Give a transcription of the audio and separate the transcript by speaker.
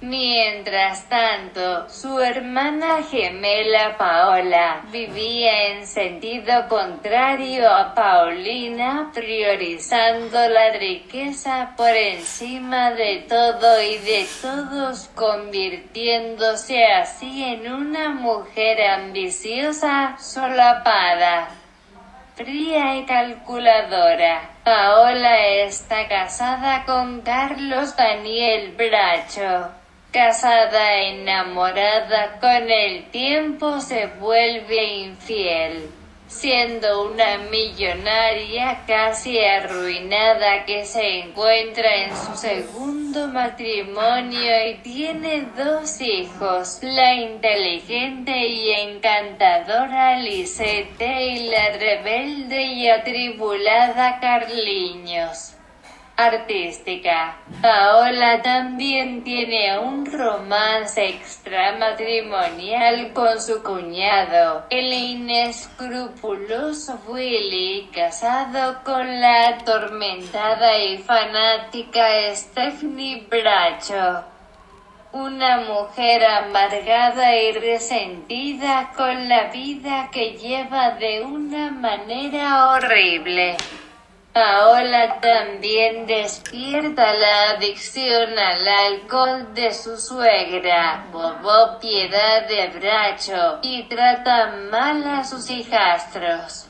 Speaker 1: Mientras tanto, su hermana gemela Paola vivía en sentido contrario a Paulina, priorizando la riqueza por encima de todo y de todos, convirtiéndose así en una mujer ambiciosa, solapada fría y calculadora. Paola está casada con Carlos Daniel Bracho. Casada enamorada con el tiempo se vuelve infiel siendo una millonaria casi arruinada que se encuentra en su segundo matrimonio y tiene dos hijos, la inteligente y encantadora Lisette y la rebelde y atribulada Carliños artística. Paola también tiene un romance extramatrimonial con su cuñado, el inescrupuloso Willy, casado con la atormentada y fanática Stephanie Bracho. Una mujer amargada y resentida con la vida que lleva de una manera horrible. Paola también despierta la adicción al alcohol de su suegra, Bobo Piedad de Bracho, y trata mal a sus hijastros.